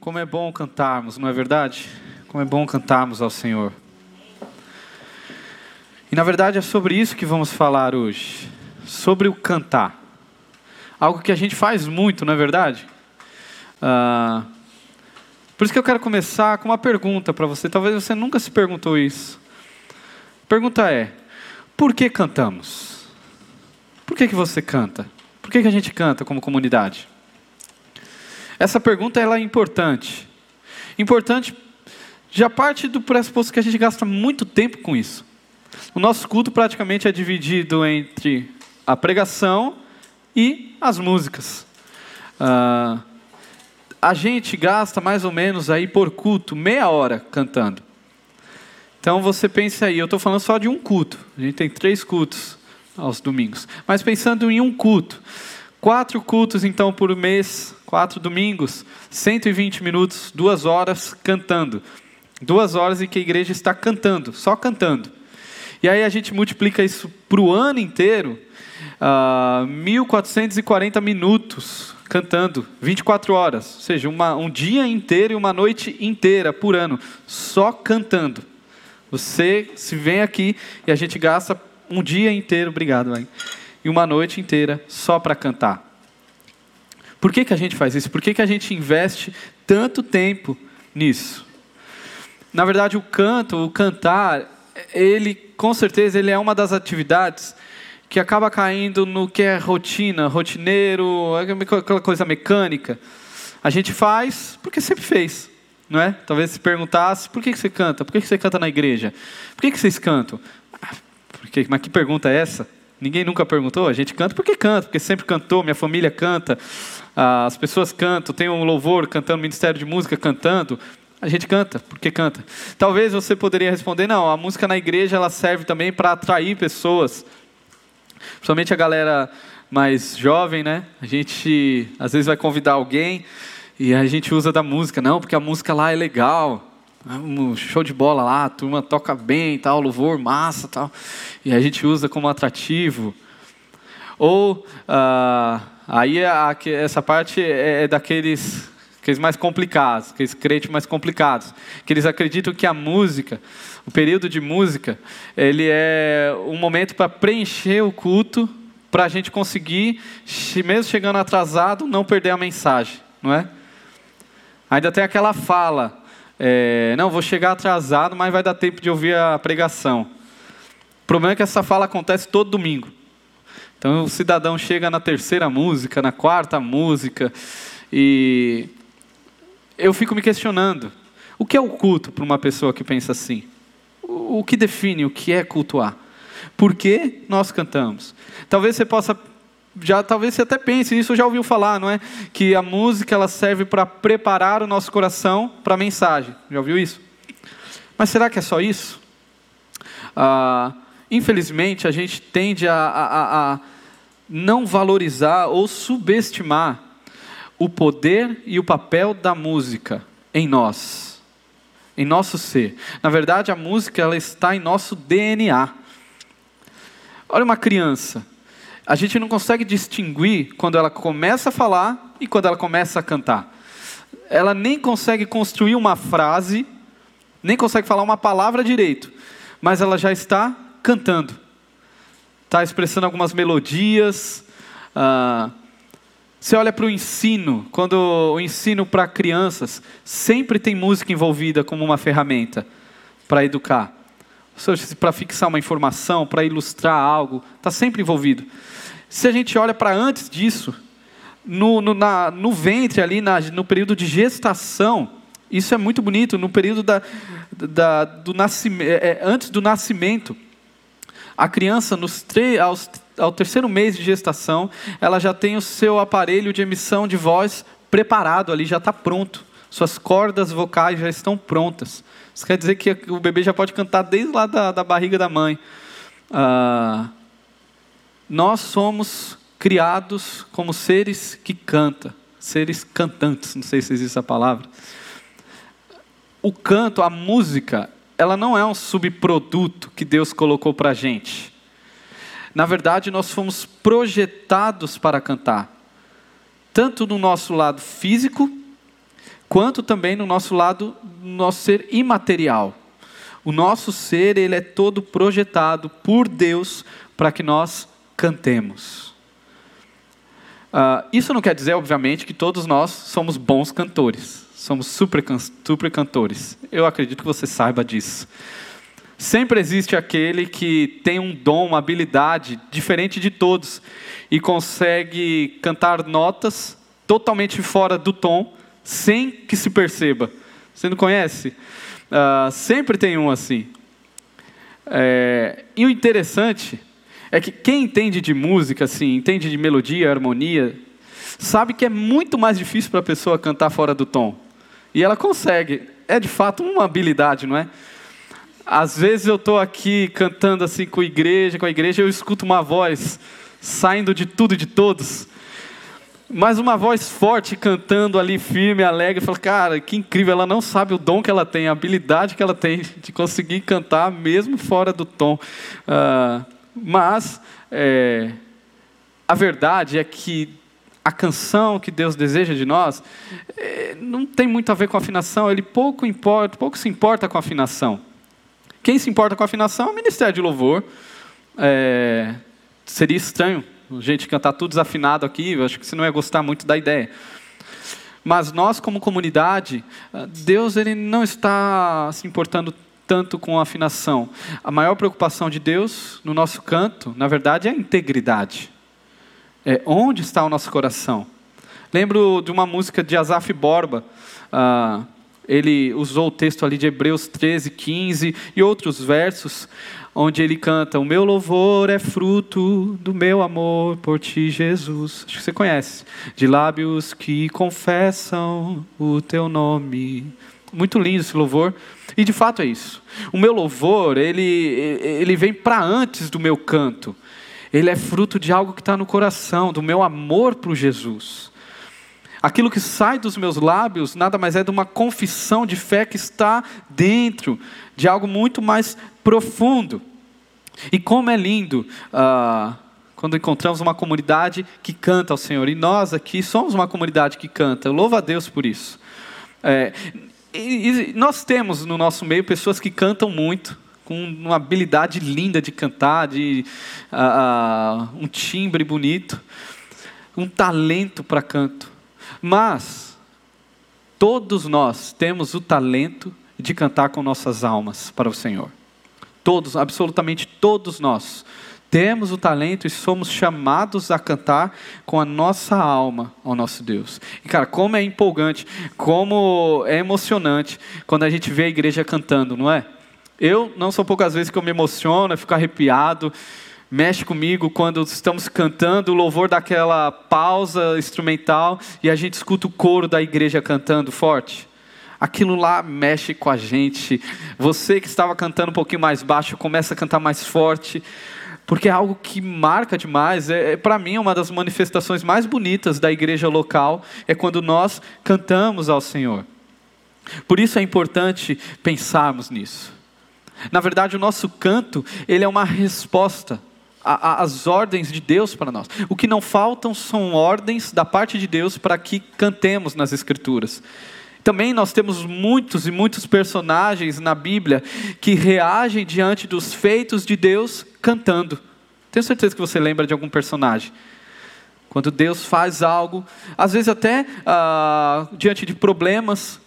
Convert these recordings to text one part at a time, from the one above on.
Como é bom cantarmos, não é verdade? Como é bom cantarmos ao Senhor. E na verdade é sobre isso que vamos falar hoje. Sobre o cantar. Algo que a gente faz muito, não é verdade? Ah, por isso que eu quero começar com uma pergunta para você. Talvez você nunca se perguntou isso. A pergunta é: por que cantamos? Por que, que você canta? Por que, que a gente canta como comunidade? Essa pergunta ela é importante. Importante já parte do pressuposto que a gente gasta muito tempo com isso. O nosso culto praticamente é dividido entre a pregação e as músicas. Uh, a gente gasta mais ou menos aí por culto meia hora cantando. Então você pensa aí, eu estou falando só de um culto. A gente tem três cultos aos domingos. Mas pensando em um culto, quatro cultos então por mês, quatro domingos, 120 minutos, duas horas cantando. Duas horas em que a igreja está cantando, só cantando. E aí a gente multiplica isso para o ano inteiro, uh, ah, 1.440 minutos cantando, 24 horas, ou seja, uma, um dia inteiro e uma noite inteira por ano, só cantando. Você se vem aqui e a gente gasta um dia inteiro, obrigado, mãe, e uma noite inteira só para cantar. Por que, que a gente faz isso? Por que, que a gente investe tanto tempo nisso? Na verdade, o canto, o cantar, ele com certeza ele é uma das atividades que acaba caindo no que é rotina, rotineiro, aquela coisa mecânica. A gente faz porque sempre fez, não é? Talvez se perguntasse, por que você canta? Por que você canta na igreja? Por que vocês cantam? Ah, porque, mas que pergunta é essa? Ninguém nunca perguntou? A gente canta porque canta, porque sempre cantou, minha família canta, as pessoas cantam, tem um louvor cantando, ministério de música cantando. A gente canta, porque canta. Talvez você poderia responder, não, a música na igreja ela serve também para atrair pessoas. Principalmente a galera mais jovem, né? A gente às vezes vai convidar alguém e a gente usa da música, não, porque a música lá é legal. Um show de bola lá, a turma toca bem, tal, louvor, massa, tal. E a gente usa como atrativo. Ou uh, Aí essa parte é, é daqueles aqueles mais complicados, aqueles crentes mais complicados, que eles acreditam que a música, o período de música, ele é um momento para preencher o culto, para a gente conseguir, mesmo chegando atrasado, não perder a mensagem, não é? Ainda tem aquela fala, é, não, vou chegar atrasado, mas vai dar tempo de ouvir a pregação. O problema é que essa fala acontece todo domingo. Então o cidadão chega na terceira música, na quarta música, e eu fico me questionando: o que é o culto para uma pessoa que pensa assim? O que define o que é cultuar? Por que nós cantamos? Talvez você possa já talvez você até pense, isso já ouviu falar, não é? Que a música ela serve para preparar o nosso coração para a mensagem. Já ouviu isso? Mas será que é só isso? Ah, infelizmente, a gente tende a, a, a não valorizar ou subestimar o poder e o papel da música em nós, em nosso ser. Na verdade, a música ela está em nosso DNA. Olha uma criança. A gente não consegue distinguir quando ela começa a falar e quando ela começa a cantar. Ela nem consegue construir uma frase, nem consegue falar uma palavra direito, mas ela já está cantando, está expressando algumas melodias. Ah, você olha para o ensino, quando o ensino para crianças, sempre tem música envolvida como uma ferramenta para educar. Para fixar uma informação, para ilustrar algo, está sempre envolvido. Se a gente olha para antes disso, no, no, na, no ventre ali, na, no período de gestação, isso é muito bonito, no período da, da, do nascimento, é, é, antes do nascimento, a criança, nos aos, ao terceiro mês de gestação, ela já tem o seu aparelho de emissão de voz preparado ali, já está pronto. Suas cordas vocais já estão prontas. Isso quer dizer que o bebê já pode cantar desde lá da, da barriga da mãe. Ah, nós somos criados como seres que cantam, seres cantantes, não sei se existe essa palavra. O canto, a música, ela não é um subproduto que Deus colocou para a gente. Na verdade, nós fomos projetados para cantar, tanto no nosso lado físico, quanto também no nosso lado, no nosso ser imaterial. O nosso ser, ele é todo projetado por Deus para que nós cantemos. Uh, isso não quer dizer, obviamente, que todos nós somos bons cantores, somos super, super cantores. Eu acredito que você saiba disso. Sempre existe aquele que tem um dom, uma habilidade diferente de todos e consegue cantar notas totalmente fora do tom, sem que se perceba. Você não conhece? Uh, sempre tem um assim. É, e o interessante é que quem entende de música, assim, entende de melodia, harmonia, sabe que é muito mais difícil para a pessoa cantar fora do tom. E ela consegue. É de fato uma habilidade, não é? Às vezes eu estou aqui cantando assim com a igreja, com a igreja, eu escuto uma voz saindo de tudo e de todos, mas uma voz forte cantando ali firme, alegre, fala, cara, que incrível, ela não sabe o dom que ela tem, a habilidade que ela tem de conseguir cantar mesmo fora do tom. Uh, mas é, a verdade é que a canção que Deus deseja de nós é, não tem muito a ver com afinação, ele pouco importa, pouco se importa com afinação. Quem se importa com afinação é o Ministério de Louvor. É, seria estranho a gente cantar tudo desafinado aqui, eu acho que você não ia gostar muito da ideia. Mas nós, como comunidade, Deus ele não está se importando tanto com a afinação. A maior preocupação de Deus no nosso canto, na verdade, é a integridade. É onde está o nosso coração. Lembro de uma música de Asaf Borba. Uh, ele usou o texto ali de Hebreus 13, 15 e outros versos, onde ele canta: O meu louvor é fruto do meu amor por ti, Jesus. Acho que você conhece. De lábios que confessam o teu nome. Muito lindo esse louvor. E de fato é isso. O meu louvor, ele, ele vem para antes do meu canto. Ele é fruto de algo que está no coração, do meu amor para Jesus. Aquilo que sai dos meus lábios nada mais é de uma confissão de fé que está dentro de algo muito mais profundo. E como é lindo uh, quando encontramos uma comunidade que canta ao Senhor. E nós aqui somos uma comunidade que canta. Louva a Deus por isso. É, e, e nós temos no nosso meio pessoas que cantam muito, com uma habilidade linda de cantar, de uh, um timbre bonito, um talento para canto. Mas todos nós temos o talento de cantar com nossas almas para o Senhor. Todos, absolutamente todos nós temos o talento e somos chamados a cantar com a nossa alma ao nosso Deus. E cara, como é empolgante, como é emocionante quando a gente vê a igreja cantando, não é? Eu não sou poucas vezes que eu me emociono, eu fico arrepiado mexe comigo quando estamos cantando o louvor daquela pausa instrumental e a gente escuta o coro da igreja cantando forte. Aquilo lá mexe com a gente. Você que estava cantando um pouquinho mais baixo começa a cantar mais forte, porque é algo que marca demais. É, é para mim uma das manifestações mais bonitas da igreja local é quando nós cantamos ao Senhor. Por isso é importante pensarmos nisso. Na verdade, o nosso canto ele é uma resposta as ordens de Deus para nós. O que não faltam são ordens da parte de Deus para que cantemos nas Escrituras. Também nós temos muitos e muitos personagens na Bíblia que reagem diante dos feitos de Deus cantando. Tenho certeza que você lembra de algum personagem. Quando Deus faz algo, às vezes até ah, diante de problemas,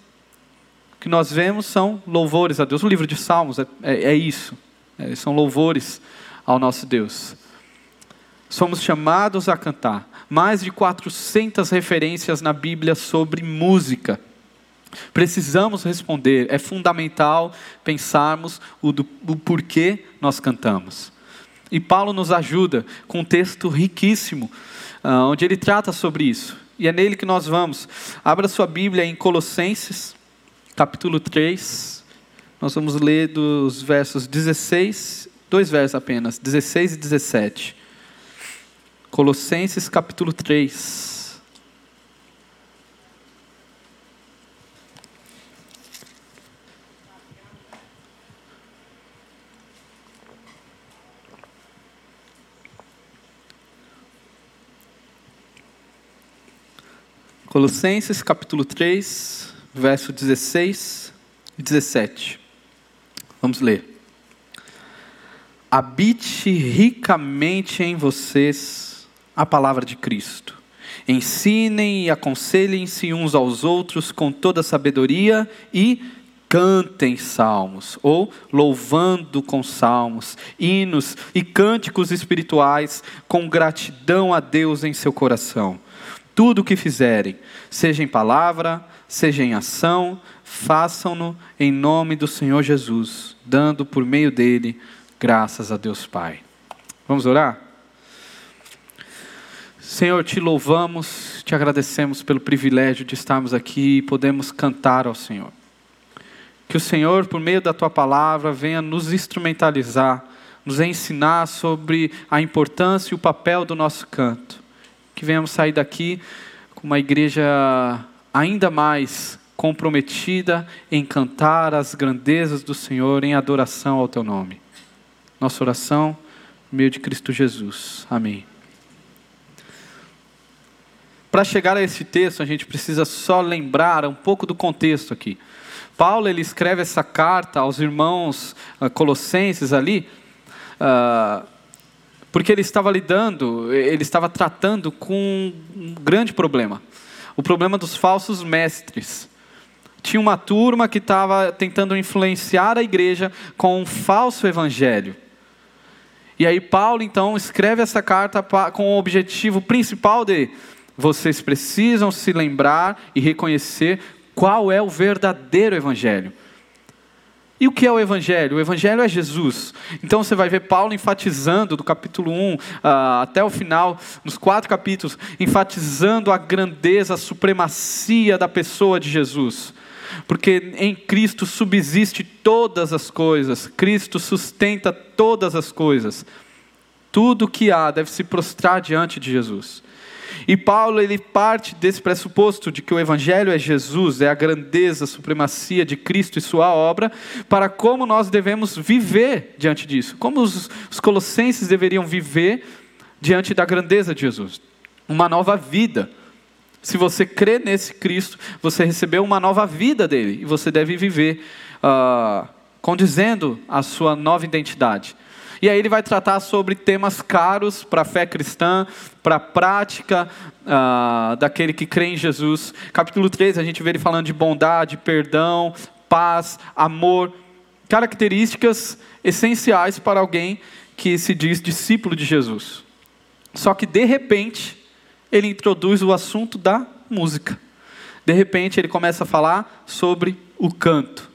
que nós vemos são louvores a Deus. O livro de Salmos é, é, é isso, é, são louvores ao nosso Deus. Somos chamados a cantar. Mais de 400 referências na Bíblia sobre música. Precisamos responder, é fundamental pensarmos o, do, o porquê nós cantamos. E Paulo nos ajuda com um texto riquíssimo, uh, onde ele trata sobre isso. E é nele que nós vamos. Abra sua Bíblia em Colossenses, capítulo 3. Nós vamos ler dos versos 16 Dois versos apenas, 16 e 17. Colossenses capítulo 3. Colossenses capítulo 3, verso 16 e 17. Vamos ler. Habite ricamente em vocês a palavra de Cristo. Ensinem e aconselhem-se uns aos outros com toda sabedoria e cantem salmos, ou louvando com salmos, hinos e cânticos espirituais com gratidão a Deus em seu coração. Tudo o que fizerem, seja em palavra, seja em ação, façam-no em nome do Senhor Jesus, dando por meio dele graças a Deus Pai. Vamos orar? Senhor, te louvamos, te agradecemos pelo privilégio de estarmos aqui e podemos cantar ao Senhor. Que o Senhor, por meio da tua palavra, venha nos instrumentalizar, nos ensinar sobre a importância e o papel do nosso canto. Que venhamos sair daqui com uma igreja ainda mais comprometida em cantar as grandezas do Senhor em adoração ao teu nome. Nossa oração, no meio de Cristo Jesus. Amém. Para chegar a esse texto, a gente precisa só lembrar um pouco do contexto aqui. Paulo ele escreve essa carta aos irmãos uh, colossenses ali, uh, porque ele estava lidando, ele estava tratando com um grande problema, o problema dos falsos mestres. Tinha uma turma que estava tentando influenciar a igreja com um falso evangelho. E aí Paulo então escreve essa carta com o objetivo principal de vocês precisam se lembrar e reconhecer qual é o verdadeiro evangelho. E o que é o Evangelho? O Evangelho é Jesus. Então você vai ver Paulo enfatizando, do capítulo 1 uh, ah, até o final, nos quatro capítulos, enfatizando a grandeza, a supremacia da pessoa de Jesus. Porque em Cristo subsiste todas as coisas, Cristo sustenta todas as coisas. Tudo que há deve se prostrar diante de Jesus. E Paulo ele parte desse pressuposto de que o evangelho é Jesus, é a grandeza, a supremacia de Cristo e sua obra, para como nós devemos viver diante disso. Como os, os colossenses deveriam viver diante da grandeza de Jesus. Uma nova vida. Se você crê nesse Cristo, você recebeu uma nova vida dele e você deve viver uh, condizendo a sua nova identidade. E aí ele vai tratar sobre temas caros para a fé cristã, para a prática uh, daquele que crê em Jesus. Capítulo 3, a gente vê ele falando de bondade, perdão, paz, amor, características essenciais para alguém que se diz discípulo de Jesus. Só que de repente, ele introduz o assunto da música. De repente, ele começa a falar sobre o canto.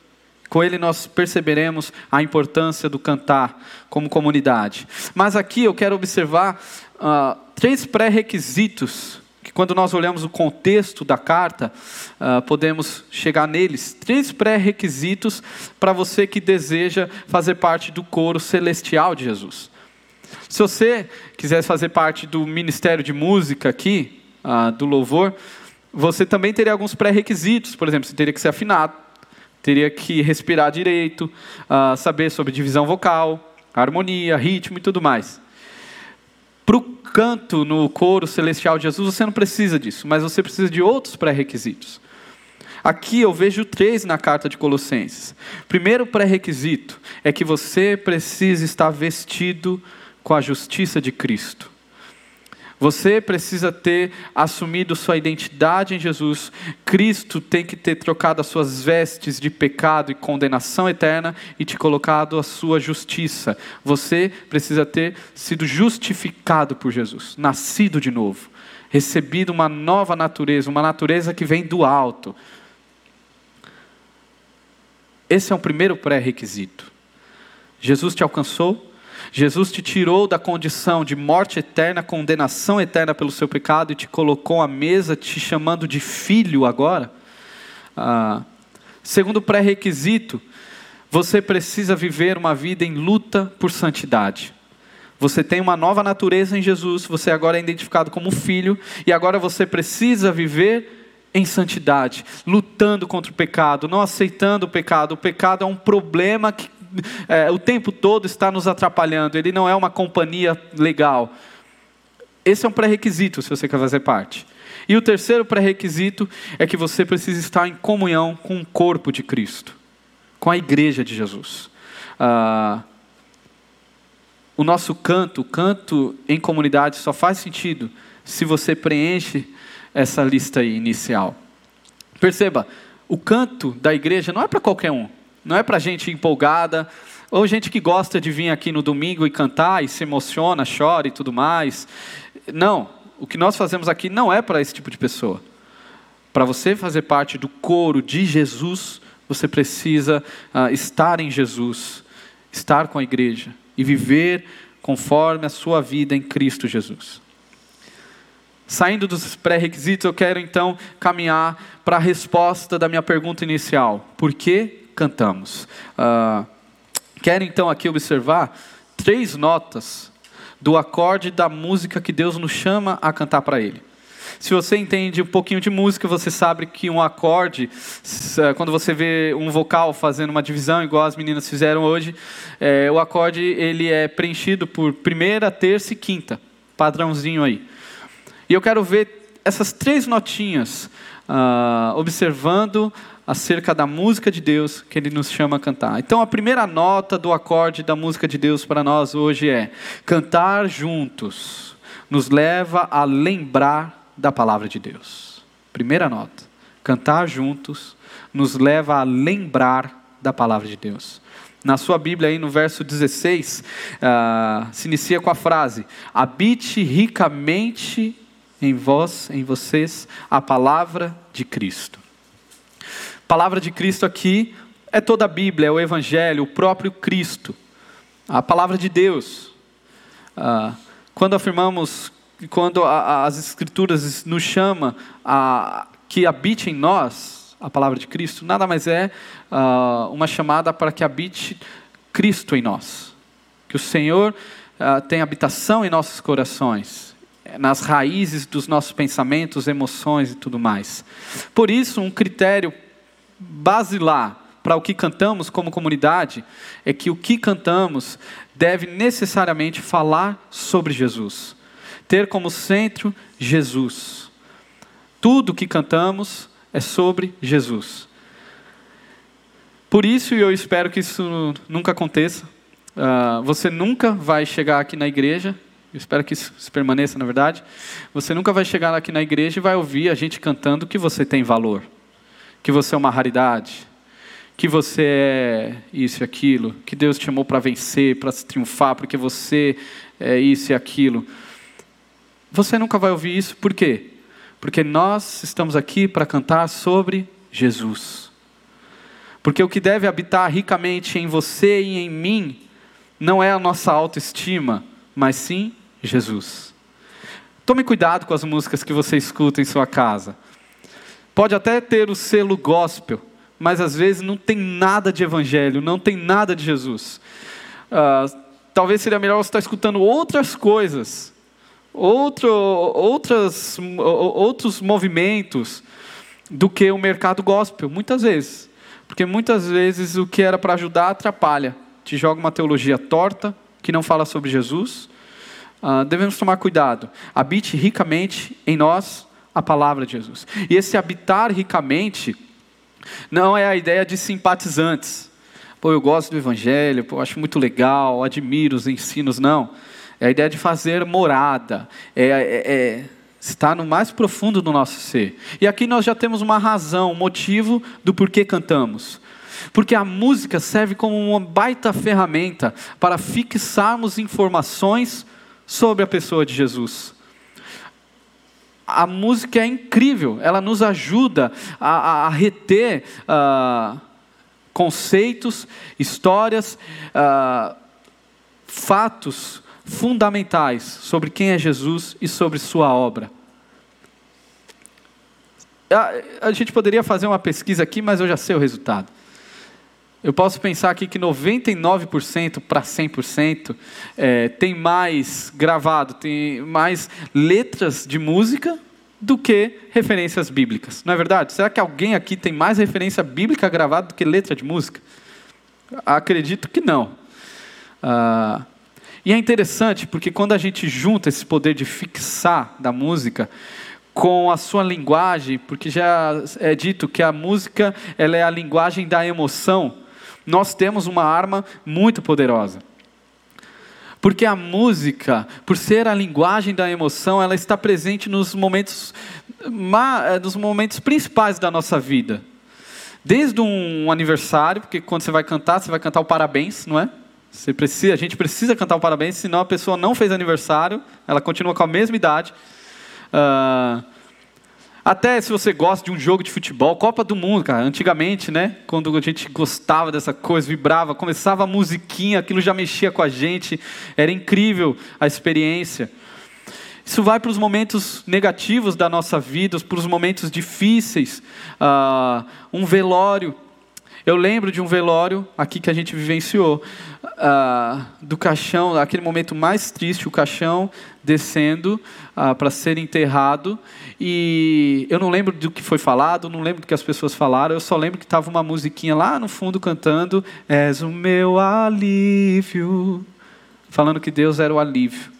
Com ele nós perceberemos a importância do cantar como comunidade. Mas aqui eu quero observar uh, três pré-requisitos que quando nós olhamos o contexto da carta, uh, podemos chegar neles. Três pré-requisitos para você que deseja fazer parte do coro celestial de Jesus. Se você quiser fazer parte do ministério de música aqui, uh, do louvor, você também teria alguns pré-requisitos. Por exemplo, você teria que ser afinado teria que respirar direito, uh, saber sobre divisão vocal, harmonia, ritmo e tudo mais. Para o canto no coro celestial de Jesus, você não precisa disso, mas você precisa de outros pré-requisitos. Aqui eu vejo três na carta de Colossenses. Primeiro pré-requisito é que você precisa estar vestido com a justiça de Cristo. Você precisa ter assumido sua identidade em Jesus. Cristo tem que ter trocado as suas vestes de pecado e condenação eterna e te colocado a sua justiça. Você precisa ter sido justificado por Jesus, nascido de novo, recebido uma nova natureza, uma natureza que vem do alto. Esse é o primeiro pré-requisito. Jesus te alcançou, Jesus te tirou da condição de morte eterna, condenação eterna pelo seu pecado e te colocou à mesa, te chamando de filho agora. Ah, segundo pré-requisito, você precisa viver uma vida em luta por santidade. Você tem uma nova natureza em Jesus, você agora é identificado como filho, e agora você precisa viver em santidade, lutando contra o pecado, não aceitando o pecado. O pecado é um problema que é, o tempo todo está nos atrapalhando, ele não é uma companhia legal. Esse é um pré-requisito se você quer fazer parte. E o terceiro pré-requisito é que você precisa estar em comunhão com o corpo de Cristo, com a igreja de Jesus. Ah, o nosso canto, o canto em comunidade, só faz sentido se você preenche essa lista inicial. Perceba, o canto da igreja não é para qualquer um, não é para gente empolgada, ou gente que gosta de vir aqui no domingo e cantar e se emociona, chora e tudo mais. Não, o que nós fazemos aqui não é para esse tipo de pessoa. Para você fazer parte do coro de Jesus, você precisa uh, estar em Jesus, estar com a igreja e viver conforme a sua vida em Cristo Jesus. Saindo dos pré-requisitos, eu quero então caminhar para a resposta da minha pergunta inicial: por que cantamos? Uh, Quero então aqui observar três notas do acorde da música que Deus nos chama a cantar para Ele. Se você entende um pouquinho de música, você sabe que um acorde, quando você vê um vocal fazendo uma divisão, igual as meninas fizeram hoje, é, o acorde ele é preenchido por primeira, terça e quinta, padrãozinho aí. E eu quero ver essas três notinhas, uh, observando acerca da música de Deus que ele nos chama a cantar. Então, a primeira nota do acorde da música de Deus para nós hoje é: cantar juntos nos leva a lembrar da palavra de Deus. Primeira nota. Cantar juntos nos leva a lembrar da palavra de Deus. Na sua Bíblia, aí no verso 16, uh, ah, se inicia com a frase: Habite ricamente em vós, em vocês, a palavra de Cristo palavra de Cristo aqui é toda a Bíblia, é o Evangelho, o próprio Cristo, a palavra de Deus. Ah, quando afirmamos, quando a, a, as Escrituras nos chama a que habite em nós a palavra de Cristo, nada mais é ah, uma chamada para que habite Cristo em nós, que o Senhor ah, tenha habitação em nossos corações, nas raízes dos nossos pensamentos, emoções e tudo mais. Por isso, um critério basilar para o que cantamos como comunidade é que o que cantamos deve necessariamente falar sobre Jesus, ter como centro Jesus. Tudo que cantamos é sobre Jesus. Por isso, e eu espero que isso nunca aconteça, uh, você nunca vai chegar aqui na igreja, eu espero que isso permaneça na verdade, você nunca vai chegar aqui na igreja e vai ouvir a gente cantando que você tem valor que você é uma raridade, que você é isso e aquilo, que Deus te chamou para vencer, para triunfar, porque você é isso e aquilo. Você nunca vai ouvir isso, por quê? Porque nós estamos aqui para cantar sobre Jesus. Porque o que deve habitar ricamente em você e em mim não é a nossa autoestima, mas sim Jesus. Tome cuidado com as músicas que você escuta em sua casa. Pode até ter o selo gospel, mas às vezes não tem nada de evangelho, não tem nada de Jesus. Uh, talvez seria melhor você estar escutando outras coisas, outro, outras, outros movimentos, do que o mercado gospel, muitas vezes. Porque muitas vezes o que era para ajudar atrapalha. Te joga uma teologia torta, que não fala sobre Jesus. Uh, devemos tomar cuidado. Habite ricamente em nós a palavra de Jesus. E esse habitar ricamente não é a ideia de simpatizantes. Pô, eu gosto do evangelho, pô, acho muito legal, admiro os ensinos, não. É a ideia de fazer morada, é, é, é estar no mais profundo do nosso ser. E aqui nós já temos uma razão, um motivo do porquê cantamos. Porque a música serve como uma baita ferramenta para fixarmos informações sobre a pessoa de Jesus a música é incrível, ela nos ajuda a, a, a reter uh, conceitos, histórias, uh, fatos fundamentais sobre quem é Jesus e sobre sua obra. A, a gente poderia fazer uma pesquisa aqui, mas eu já sei o resultado. Eu posso pensar aqui que 99% para 100% é, tem mais gravado, tem mais letras de música do que referências bíblicas. Não é verdade? Será que alguém aqui tem mais referência bíblica gravada do que letra de música? Acredito que não. Ah, e é interessante porque quando a gente junta esse poder de fixar da música com a sua linguagem, porque já é dito que a música ela é a linguagem da emoção, nós temos uma arma muito poderosa. Porque a música, por ser a linguagem da emoção, ela está presente nos momentos, nos momentos principais da nossa vida. Desde um aniversário, porque quando você vai cantar, você vai cantar o parabéns, não é? Você precisa, a gente precisa cantar o parabéns, senão a pessoa não fez aniversário, ela continua com a mesma idade. Uh, até se você gosta de um jogo de futebol, Copa do Mundo, cara, antigamente, né? Quando a gente gostava dessa coisa, vibrava, começava a musiquinha, aquilo já mexia com a gente, era incrível a experiência. Isso vai para os momentos negativos da nossa vida, para os momentos difíceis. Uh, um velório. Eu lembro de um velório aqui que a gente vivenciou, uh, do caixão, aquele momento mais triste, o caixão descendo uh, para ser enterrado. E eu não lembro do que foi falado, não lembro do que as pessoas falaram, eu só lembro que estava uma musiquinha lá no fundo cantando: És o meu alívio. Falando que Deus era o alívio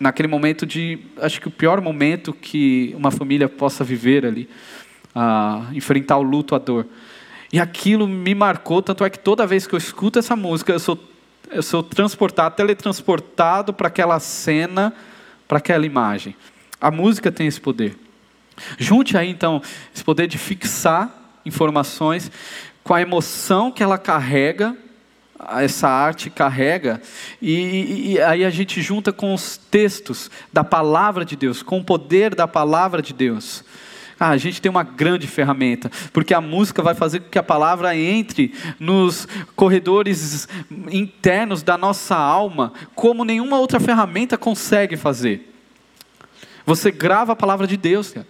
naquele momento de, acho que o pior momento que uma família possa viver ali, uh, enfrentar o luto, a dor. E aquilo me marcou, tanto é que toda vez que eu escuto essa música, eu sou, eu sou transportado, teletransportado para aquela cena, para aquela imagem. A música tem esse poder. Junte aí então esse poder de fixar informações com a emoção que ela carrega essa arte carrega, e, e, aí a gente junta com os textos da palavra de Deus, com o poder da palavra de Deus. Ah, a gente tem uma grande ferramenta, porque a música vai fazer com que a palavra entre nos corredores internos da nossa alma, como nenhuma outra ferramenta consegue fazer. Você grava a palavra de Deus, cara.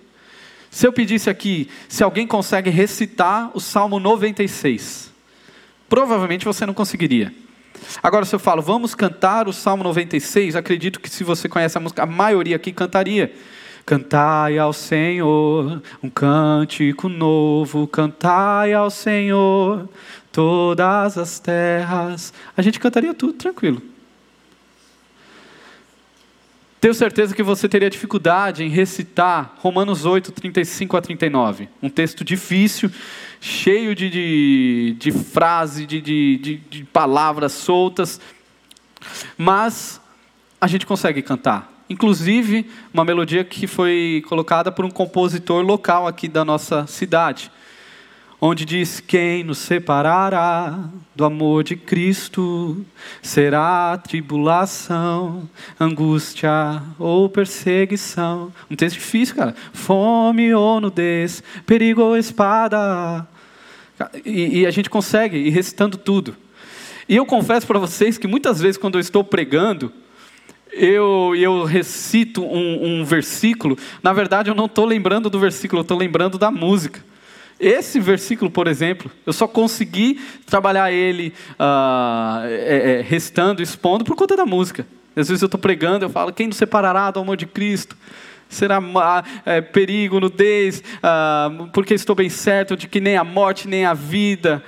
Se eu pedisse aqui, se alguém consegue recitar o Salmo 96, provavelmente você não conseguiria. Agora, se eu falo, vamos cantar o Salmo 96, acredito que se você conhece a música, a maioria aqui cantaria. Cantai ao Senhor um cântico novo, cantai ao Senhor todas as terras. A gente cantaria tudo tranquilo. Tenho certeza que você teria dificuldade em recitar Romanos 8, 35 a 39. Um texto difícil, cheio de, de, de frases, de, de, de palavras soltas. Mas a gente consegue cantar. Inclusive, uma melodia que foi colocada por um compositor local aqui da nossa cidade onde diz: Quem nos separará do amor de Cristo? Será tribulação, angústia ou perseguição? Um texto difícil, cara. Fome ou nudez, perigo ou espada. E, e a gente consegue ir recitando tudo. E eu confesso para vocês que muitas vezes, quando eu estou pregando, eu, eu recito um, um versículo, na verdade eu não estou lembrando do versículo, eu estou lembrando da música. Esse versículo, por exemplo, eu só consegui trabalhar ele uh, é, é, restando, expondo, por conta da música. Às vezes eu estou pregando, eu falo, quem nos separará do amor de Cristo? Será é, perigo, nudez, uh, porque estou bem certo de que nem a morte, nem a vida,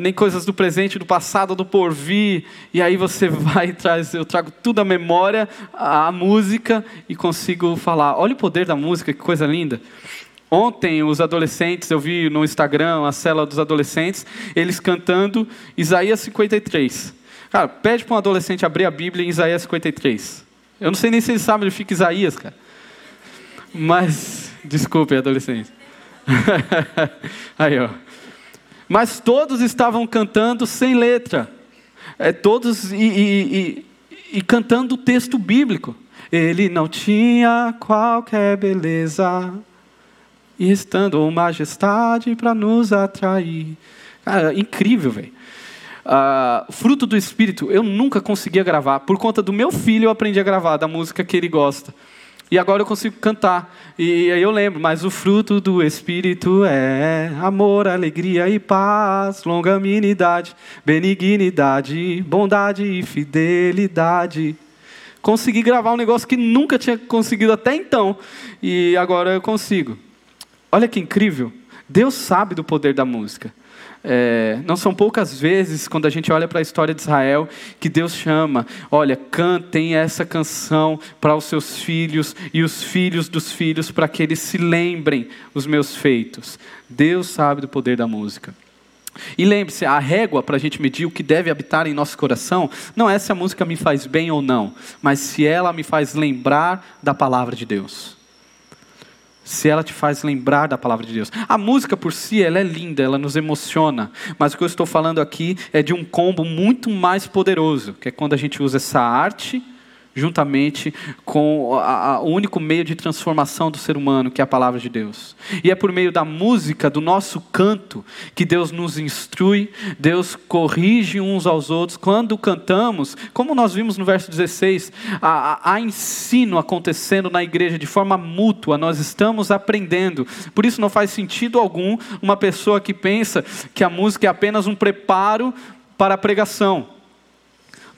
nem coisas do presente, do passado, do porvir. E aí você vai e traz, eu trago tudo à memória, a música, e consigo falar. Olha o poder da música, que coisa linda. Ontem, os adolescentes, eu vi no Instagram a célula dos adolescentes, eles cantando Isaías 53. Cara, pede para um adolescente abrir a Bíblia em Isaías 53. Eu não sei nem se ele sabe onde fica Isaías, cara. Mas, desculpe, adolescente. Aí, ó. Mas todos estavam cantando sem letra. É, todos e, e, e, e cantando o texto bíblico. Ele não tinha qualquer beleza e estando majestade para nos atrair. Cara, incrível, velho. Uh, fruto do Espírito, eu nunca conseguia gravar. Por conta do meu filho, eu aprendi a gravar da música que ele gosta. E agora eu consigo cantar. E aí eu lembro, mas o fruto do Espírito é amor, alegria e paz, longanimidade, benignidade, bondade e fidelidade. Consegui gravar um negócio que nunca tinha conseguido até então. E agora eu consigo. Olha que incrível. Deus sabe do poder da música. É, não são poucas vezes, quando a gente olha para a história de Israel, que Deus chama: olha, cantem essa canção para os seus filhos e os filhos dos filhos, para que eles se lembrem os meus feitos. Deus sabe do poder da música. E lembre-se, a régua para a gente medir o que deve habitar em nosso coração não é se a música me faz bem ou não, mas se ela me faz lembrar da palavra de Deus se ela te faz lembrar da palavra de Deus. A música por si, ela é linda, ela nos emociona, mas o que eu estou falando aqui é de um combo muito mais poderoso, que é quando a gente usa essa arte juntamente com o único meio de transformação do ser humano, que é a palavra de Deus. E é por meio da música, do nosso canto, que Deus nos instrui, Deus corrige uns aos outros. Quando cantamos, como nós vimos no verso 16, há, há ensino acontecendo na igreja de forma mútua, nós estamos aprendendo. Por isso não faz sentido algum uma pessoa que pensa que a música é apenas um preparo para a pregação.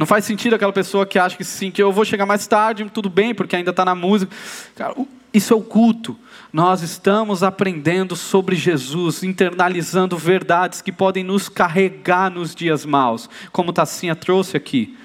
Não faz sentido aquela pessoa que acha que sim, que eu vou chegar mais tarde, tudo bem, porque ainda está na música. Cara, isso é o culto. Nós estamos aprendendo sobre Jesus, internalizando verdades que podem nos carregar nos dias maus, como Tassinha trouxe aqui.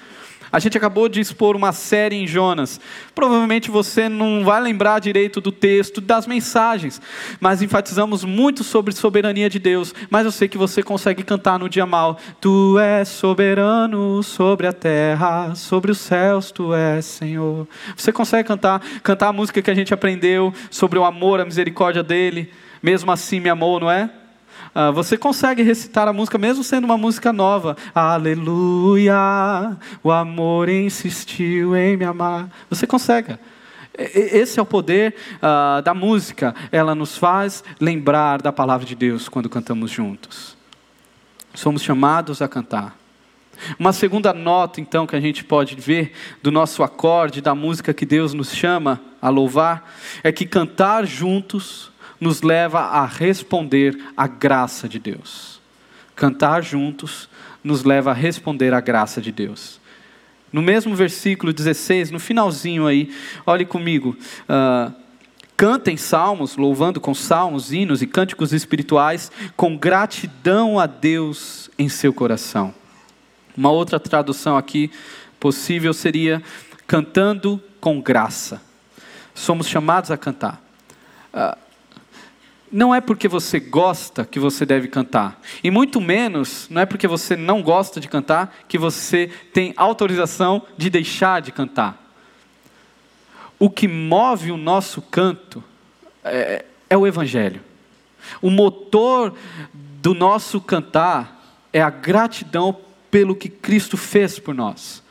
A gente acabou de expor uma série em Jonas. Provavelmente você não vai lembrar direito do texto, das mensagens, mas enfatizamos muito sobre soberania de Deus. Mas eu sei que você consegue cantar no dia mal. Tu és soberano sobre a terra, sobre os céus tu és Senhor. Você consegue cantar, cantar a música que a gente aprendeu sobre o amor, a misericórdia dele. Mesmo assim me amou, não é? Ah, você consegue recitar a música mesmo sendo uma música nova. Aleluia, o amor insistiu em me amar. Você consegue. Esse é o poder uh, da música. Ela nos faz lembrar da palavra de Deus quando cantamos juntos. Somos chamados a cantar. Uma segunda nota, então, que a gente pode ver do nosso acorde, da música que Deus nos chama a louvar, é que cantar juntos nos leva a responder à graça de Deus. Cantar juntos nos leva a responder à graça de Deus. No mesmo versículo 16, no finalzinho aí, olhe comigo. Uh, Cantem salmos, louvando com salmos, hinos e cânticos espirituais, com gratidão a Deus em seu coração. Uma outra tradução aqui possível seria cantando com graça. Somos chamados a cantar. Uh, não é porque você gosta que você deve cantar. E muito menos, não é porque você não gosta de cantar que você tem autorização de deixar de cantar. O que move o nosso canto é, é o Evangelho. O motor do nosso cantar é a gratidão pelo que Cristo fez por nós.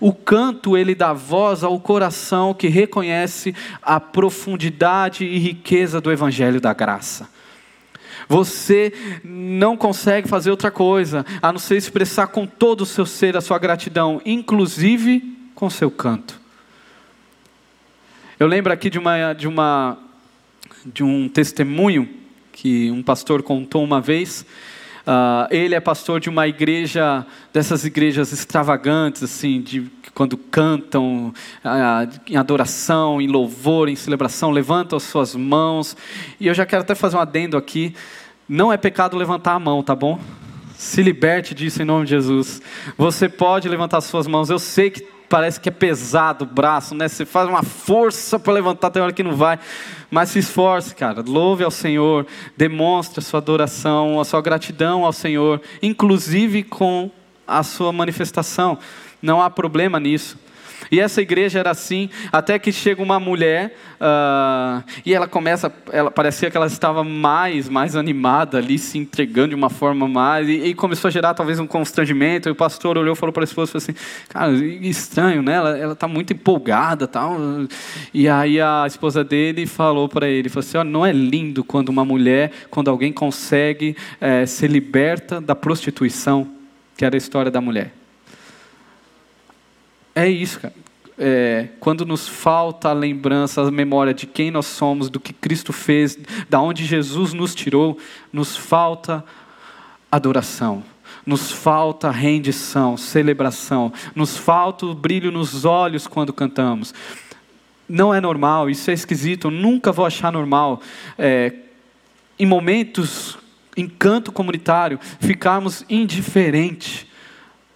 O canto ele dá voz ao coração que reconhece a profundidade e riqueza do evangelho da graça. Você não consegue fazer outra coisa a não ser expressar com todo o seu ser a sua gratidão, inclusive com seu canto. Eu lembro aqui de uma de uma de um testemunho que um pastor contou uma vez Uh, ele é pastor de uma igreja, dessas igrejas extravagantes, assim, de quando cantam uh, em adoração, em louvor, em celebração, levantam as suas mãos. E eu já quero até fazer um adendo aqui: não é pecado levantar a mão, tá bom? Se liberte disso em nome de Jesus. Você pode levantar suas mãos. Eu sei que parece que é pesado o braço, né? Você faz uma força para levantar, tem hora que não vai. Mas se esforce, cara. Louve ao Senhor, demonstre a sua adoração, a sua gratidão ao Senhor, inclusive com a sua manifestação. Não há problema nisso. E essa igreja era assim, até que chega uma mulher uh, e ela começa, ela parecia que ela estava mais, mais animada ali, se entregando de uma forma mais, e, e começou a gerar talvez um constrangimento. E o pastor olhou, falou para a esposa, falou assim, cara, estranho, né? Ela está muito empolgada, tal. E aí a esposa dele falou para ele, falou assim, oh, não é lindo quando uma mulher, quando alguém consegue é, ser liberta da prostituição, que era a história da mulher. É isso, cara. É, quando nos falta a lembrança, a memória de quem nós somos, do que Cristo fez, da onde Jesus nos tirou, nos falta adoração, nos falta rendição, celebração, nos falta o brilho nos olhos quando cantamos. Não é normal, isso é esquisito, eu nunca vou achar normal. É, em momentos, em canto comunitário, ficarmos indiferentes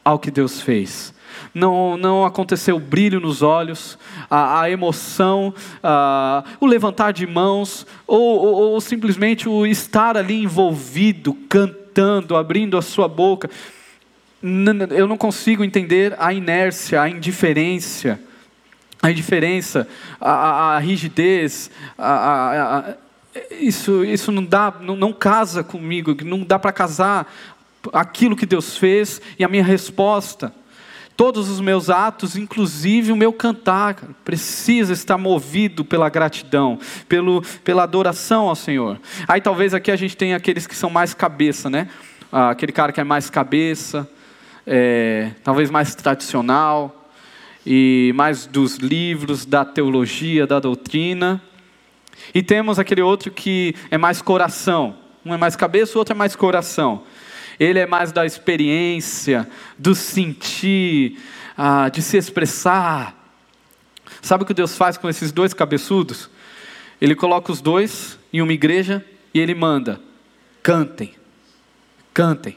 ao que Deus fez. Não, não aconteceu o brilho nos olhos, a, a emoção, a, o levantar de mãos, ou, ou, ou simplesmente o estar ali envolvido, cantando, abrindo a sua boca. Eu não consigo entender a inércia, a indiferença, a indiferença, a, a, a rigidez, a, isso, isso não dá, não, não casa comigo, não dá para casar aquilo que Deus fez e a minha resposta. Todos os meus atos, inclusive o meu cantar, precisa estar movido pela gratidão, pelo, pela adoração ao Senhor. Aí talvez aqui a gente tenha aqueles que são mais cabeça, né? Ah, aquele cara que é mais cabeça, é, talvez mais tradicional, e mais dos livros, da teologia, da doutrina. E temos aquele outro que é mais coração. Um é mais cabeça, o outro é mais coração. Ele é mais da experiência, do sentir, ah, de se expressar. Sabe o que Deus faz com esses dois cabeçudos? Ele coloca os dois em uma igreja e ele manda: cantem, cantem.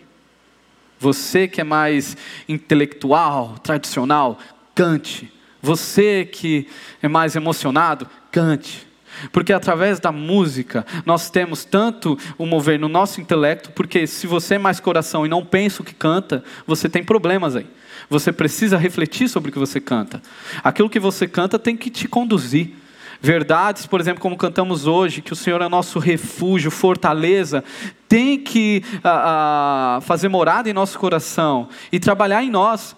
Você que é mais intelectual, tradicional, cante. Você que é mais emocionado, cante. Porque através da música nós temos tanto o mover no nosso intelecto, porque se você é mais coração e não pensa o que canta, você tem problemas aí. Você precisa refletir sobre o que você canta. Aquilo que você canta tem que te conduzir. Verdades, por exemplo, como cantamos hoje, que o Senhor é nosso refúgio, fortaleza, tem que ah, ah, fazer morada em nosso coração e trabalhar em nós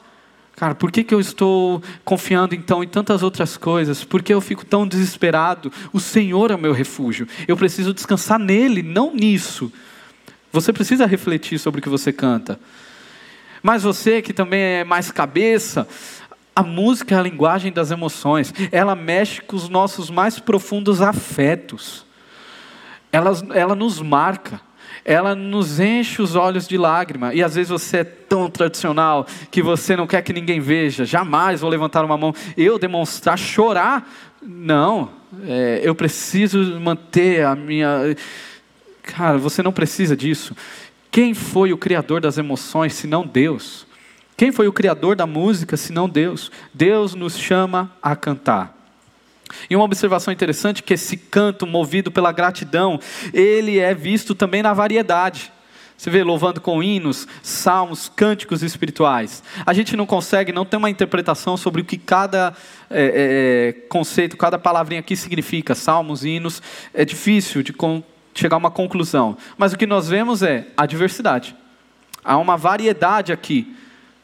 Cara, por que, que eu estou confiando então em tantas outras coisas? Por que eu fico tão desesperado? O Senhor é o meu refúgio. Eu preciso descansar nele, não nisso. Você precisa refletir sobre o que você canta. Mas você que também é mais cabeça, a música é a linguagem das emoções. Ela mexe com os nossos mais profundos afetos. Ela, ela nos marca ela nos enche os olhos de lágrima. E às vezes você é tão tradicional que você não quer que ninguém veja. Jamais vou levantar uma mão, eu demonstrar, chorar. Não, é, eu preciso manter a minha. Cara, você não precisa disso. Quem foi o criador das emoções, se não Deus? Quem foi o criador da música, se não Deus? Deus nos chama a cantar. E uma observação interessante é que esse canto movido pela gratidão, ele é visto também na variedade. Você vê louvando com hinos, salmos, cânticos espirituais. A gente não consegue, não tem uma interpretação sobre o que cada é, é, conceito, cada palavrinha aqui significa. Salmos, hinos, é difícil de chegar a uma conclusão. Mas o que nós vemos é a diversidade. Há uma variedade aqui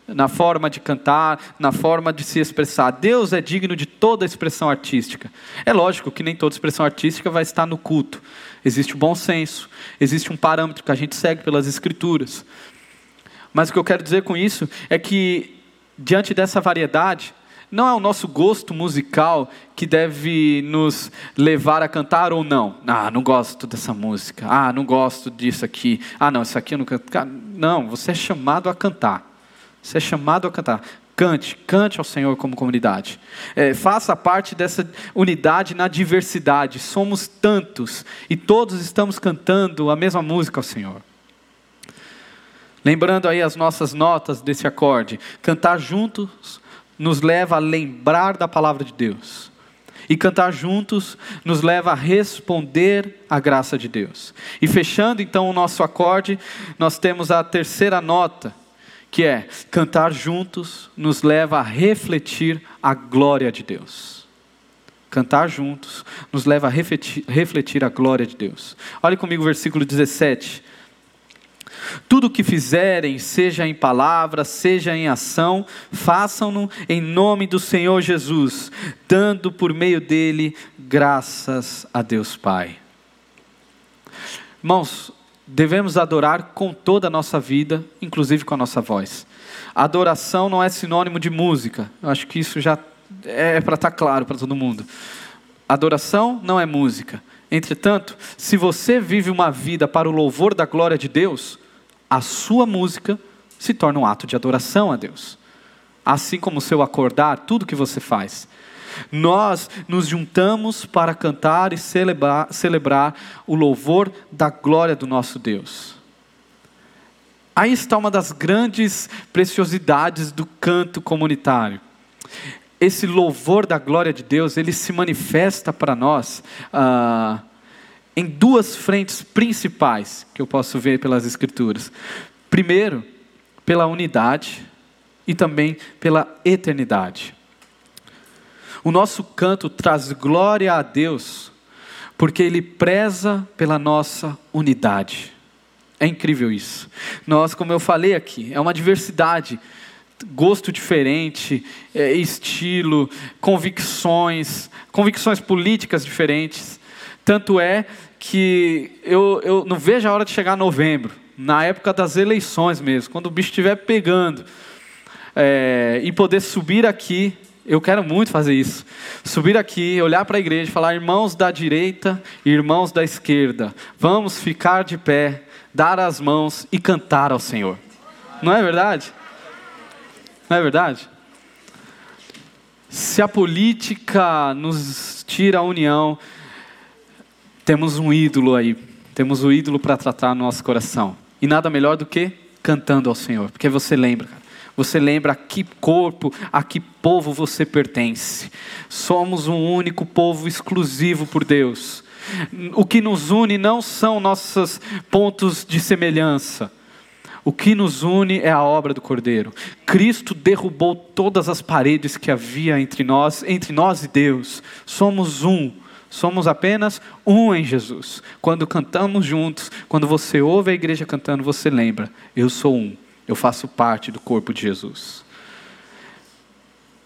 na forma de cantar, na forma de se expressar. Deus é digno de toda expressão artística. É lógico que nem toda expressão artística vai estar no culto. Existe o bom senso, existe um parâmetro que a gente segue pelas escrituras. Mas o que eu quero dizer com isso é que, diante dessa variedade, não é o nosso gosto musical que deve nos levar a cantar ou não. Ah, não gosto dessa música. Ah, não gosto disso aqui. Ah, não, isso aqui eu não canto. Não, você é chamado a cantar. Você é chamado a cantar. Cante, cante ao Senhor como comunidade. É, faça parte dessa unidade na diversidade. Somos tantos e todos estamos cantando a mesma música ao Senhor. Lembrando aí as nossas notas desse acorde. Cantar juntos nos leva a lembrar da palavra de Deus. E cantar juntos nos leva a responder à graça de Deus. E fechando então o nosso acorde, nós temos a terceira nota que é cantar juntos nos leva a refletir a glória de Deus. Cantar juntos nos leva a refletir, refletir a glória de Deus. Olhe comigo o versículo 17. Tudo o que fizerem, seja em palavra, seja em ação, façam-no em nome do Senhor Jesus, dando por meio dele graças a Deus Pai. Irmãos, devemos adorar com toda a nossa vida, inclusive com a nossa voz. Adoração não é sinônimo de música. Eu acho que isso já é para estar tá claro para todo mundo. Adoração não é música. Entretanto, se você vive uma vida para o louvor da glória de Deus, a sua música se torna um ato de adoração a Deus. Assim como o seu acordar, tudo que você faz. Nós nos juntamos para cantar e celebrar, celebrar o louvor da glória do nosso Deus. Aí está uma das grandes preciosidades do canto comunitário. Esse louvor da glória de Deus, ele se manifesta para nós ah, em duas frentes principais que eu posso ver pelas Escrituras. Primeiro, pela unidade e também pela eternidade. O nosso canto traz glória a Deus, porque ele preza pela nossa unidade. É incrível isso. Nós, como eu falei aqui, é uma diversidade, gosto diferente, é, estilo, convicções, convicções políticas diferentes. Tanto é que eu, eu não vejo a hora de chegar novembro, na época das eleições mesmo, quando o bicho estiver pegando, é, e poder subir aqui eu quero muito fazer isso. Subir aqui, olhar para a igreja e falar: irmãos da direita e irmãos da esquerda, vamos ficar de pé, dar as mãos e cantar ao Senhor. Não é verdade? Não é verdade? Se a política nos tira a união, temos um ídolo aí, temos o um ídolo para tratar no nosso coração. E nada melhor do que cantando ao Senhor, porque você lembra, cara você lembra a que corpo, a que povo você pertence. Somos um único povo exclusivo por Deus. O que nos une não são nossos pontos de semelhança. O que nos une é a obra do Cordeiro. Cristo derrubou todas as paredes que havia entre nós, entre nós e Deus. Somos um. Somos apenas um em Jesus. Quando cantamos juntos, quando você ouve a igreja cantando, você lembra: eu sou um. Eu faço parte do corpo de Jesus.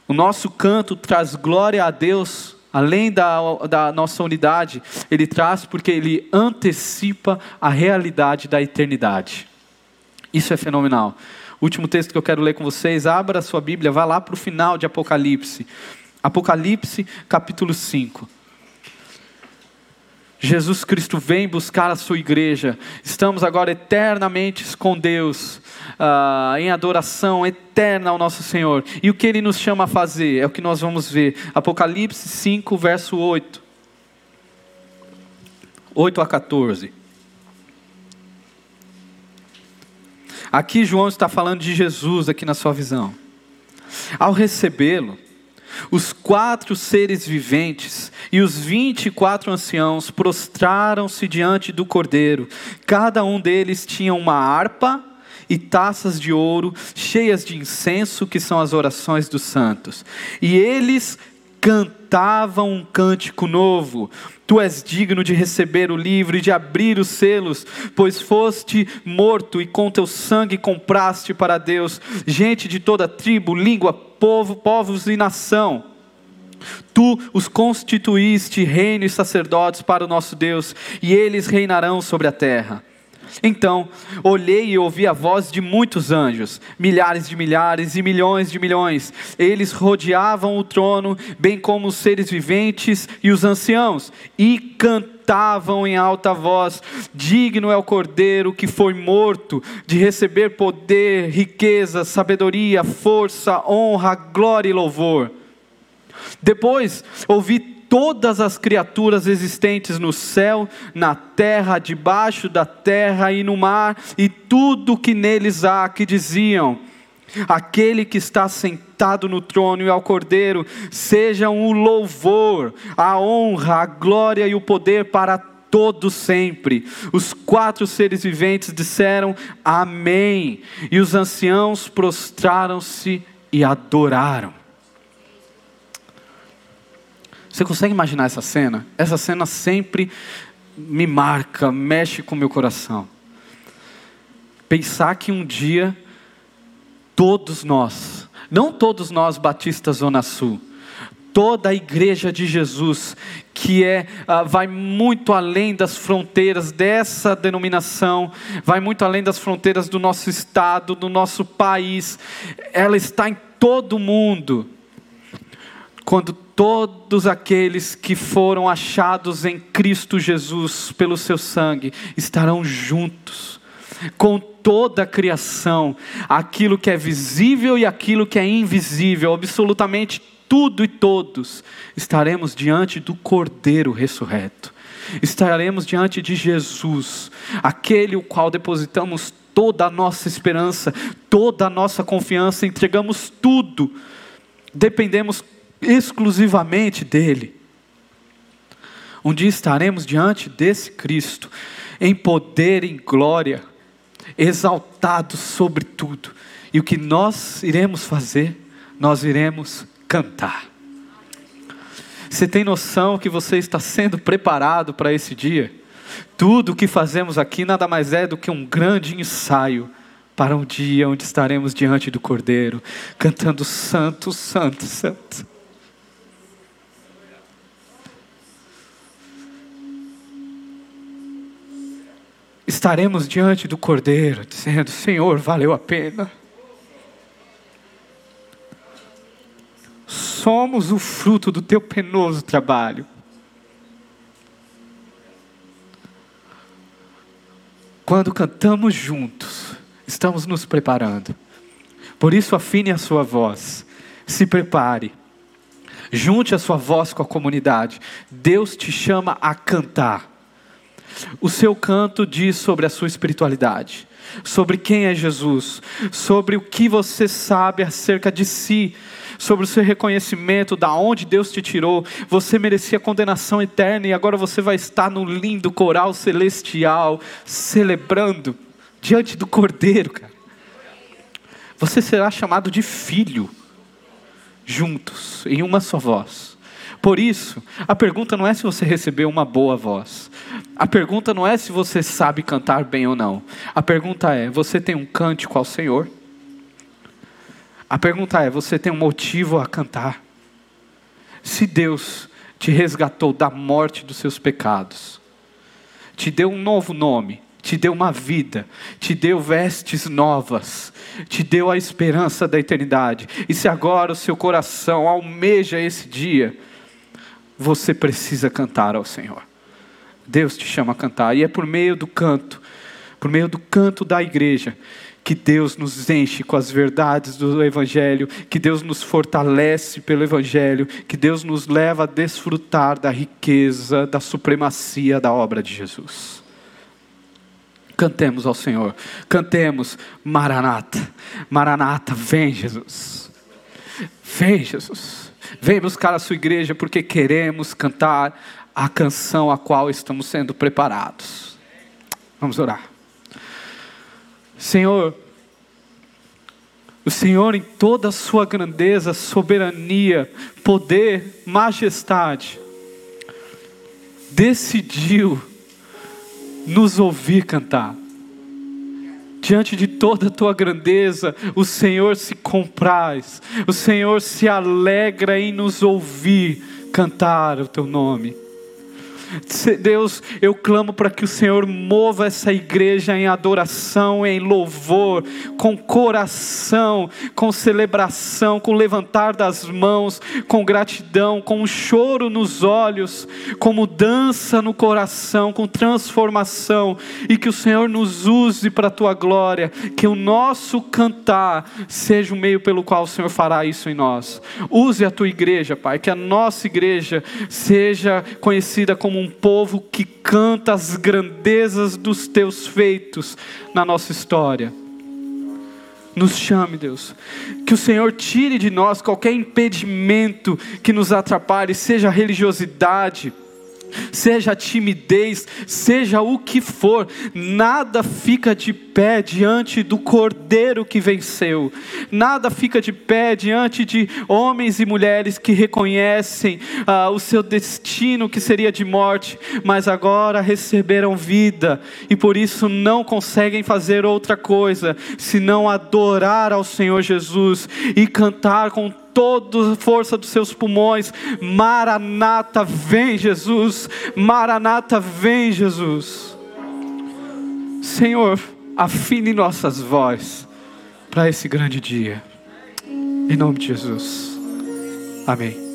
O nosso canto traz glória a Deus, além da, da nossa unidade, ele traz porque ele antecipa a realidade da eternidade. Isso é fenomenal. Último texto que eu quero ler com vocês, abra a sua Bíblia, vá lá para o final de Apocalipse. Apocalipse, capítulo 5. Jesus Cristo vem buscar a sua igreja. Estamos agora eternamente com Deus, uh, em adoração eterna ao nosso Senhor. E o que Ele nos chama a fazer é o que nós vamos ver. Apocalipse 5, verso 8. 8 a 14. Aqui João está falando de Jesus aqui na sua visão. Ao recebê-lo, os quatro seres viventes e os vinte e quatro anciãos prostraram-se diante do cordeiro. Cada um deles tinha uma harpa e taças de ouro cheias de incenso, que são as orações dos santos. E eles cantavam um cântico novo. Tu és digno de receber o livro e de abrir os selos, pois foste morto e com teu sangue compraste para Deus gente de toda tribo, língua, povo, povos e nação. Tu os constituíste reino e sacerdotes para o nosso Deus, e eles reinarão sobre a terra. Então olhei e ouvi a voz de muitos anjos, milhares de milhares e milhões de milhões. Eles rodeavam o trono, bem como os seres viventes e os anciãos, e cantavam em alta voz: Digno é o cordeiro que foi morto de receber poder, riqueza, sabedoria, força, honra, glória e louvor. Depois ouvi todas as criaturas existentes no céu, na terra, debaixo da terra e no mar, e tudo que neles há, que diziam: Aquele que está sentado no trono e ao cordeiro, sejam o louvor, a honra, a glória e o poder para todo sempre. Os quatro seres viventes disseram amém, e os anciãos prostraram-se e adoraram. Você consegue imaginar essa cena? Essa cena sempre me marca, mexe com meu coração. Pensar que um dia todos nós, não todos nós batistas Zona Sul, toda a igreja de Jesus, que é uh, vai muito além das fronteiras dessa denominação, vai muito além das fronteiras do nosso estado, do nosso país, ela está em todo mundo. Quando todos aqueles que foram achados em Cristo Jesus pelo seu sangue estarão juntos com toda a criação, aquilo que é visível e aquilo que é invisível, absolutamente tudo e todos, estaremos diante do Cordeiro ressurreto. Estaremos diante de Jesus, aquele o qual depositamos toda a nossa esperança, toda a nossa confiança, entregamos tudo, dependemos exclusivamente dele. Um dia estaremos diante desse Cristo, em poder, em glória, exaltados sobre tudo. E o que nós iremos fazer? Nós iremos cantar. Você tem noção que você está sendo preparado para esse dia? Tudo o que fazemos aqui nada mais é do que um grande ensaio para um dia onde estaremos diante do Cordeiro, cantando Santo, Santo, Santo. Estaremos diante do Cordeiro, dizendo: Senhor, valeu a pena. Somos o fruto do teu penoso trabalho. Quando cantamos juntos, estamos nos preparando. Por isso, afine a sua voz, se prepare, junte a sua voz com a comunidade. Deus te chama a cantar. O seu canto diz sobre a sua espiritualidade, sobre quem é Jesus, sobre o que você sabe acerca de si, sobre o seu reconhecimento, da onde Deus te tirou. Você merecia condenação eterna e agora você vai estar no lindo coral celestial, celebrando diante do Cordeiro, cara. Você será chamado de filho, juntos, em uma só voz. Por isso, a pergunta não é se você recebeu uma boa voz. A pergunta não é se você sabe cantar bem ou não. A pergunta é: você tem um cântico ao Senhor? A pergunta é: você tem um motivo a cantar? Se Deus te resgatou da morte dos seus pecados, te deu um novo nome, te deu uma vida, te deu vestes novas, te deu a esperança da eternidade, e se agora o seu coração almeja esse dia, você precisa cantar ao Senhor. Deus te chama a cantar, e é por meio do canto, por meio do canto da igreja, que Deus nos enche com as verdades do Evangelho, que Deus nos fortalece pelo Evangelho, que Deus nos leva a desfrutar da riqueza, da supremacia da obra de Jesus. Cantemos ao Senhor, cantemos Maranata, Maranata, vem Jesus, vem Jesus. Vem buscar a sua igreja porque queremos cantar a canção a qual estamos sendo preparados. Vamos orar. Senhor, o Senhor, em toda a sua grandeza, soberania, poder, majestade, decidiu nos ouvir cantar diante de toda a tua grandeza, o Senhor se compraz, o Senhor se alegra em nos ouvir cantar o teu nome. Deus, eu clamo para que o Senhor mova essa igreja em adoração, em louvor, com coração, com celebração, com levantar das mãos, com gratidão, com um choro nos olhos, com mudança no coração, com transformação, e que o Senhor nos use para a tua glória, que o nosso cantar seja o meio pelo qual o Senhor fará isso em nós. Use a tua igreja, Pai, que a nossa igreja seja conhecida como um povo que canta as grandezas dos teus feitos na nossa história. Nos chame, Deus. Que o Senhor tire de nós qualquer impedimento que nos atrapalhe, seja religiosidade, seja timidez, seja o que for, nada fica de pé diante do Cordeiro que venceu, nada fica de pé diante de homens e mulheres que reconhecem ah, o seu destino que seria de morte, mas agora receberam vida e por isso não conseguem fazer outra coisa senão adorar ao Senhor Jesus e cantar com toda a força dos seus pulmões: Maranata, vem Jesus, Maranata, vem Jesus. Senhor, afine nossas vozes para esse grande dia. Em nome de Jesus. Amém.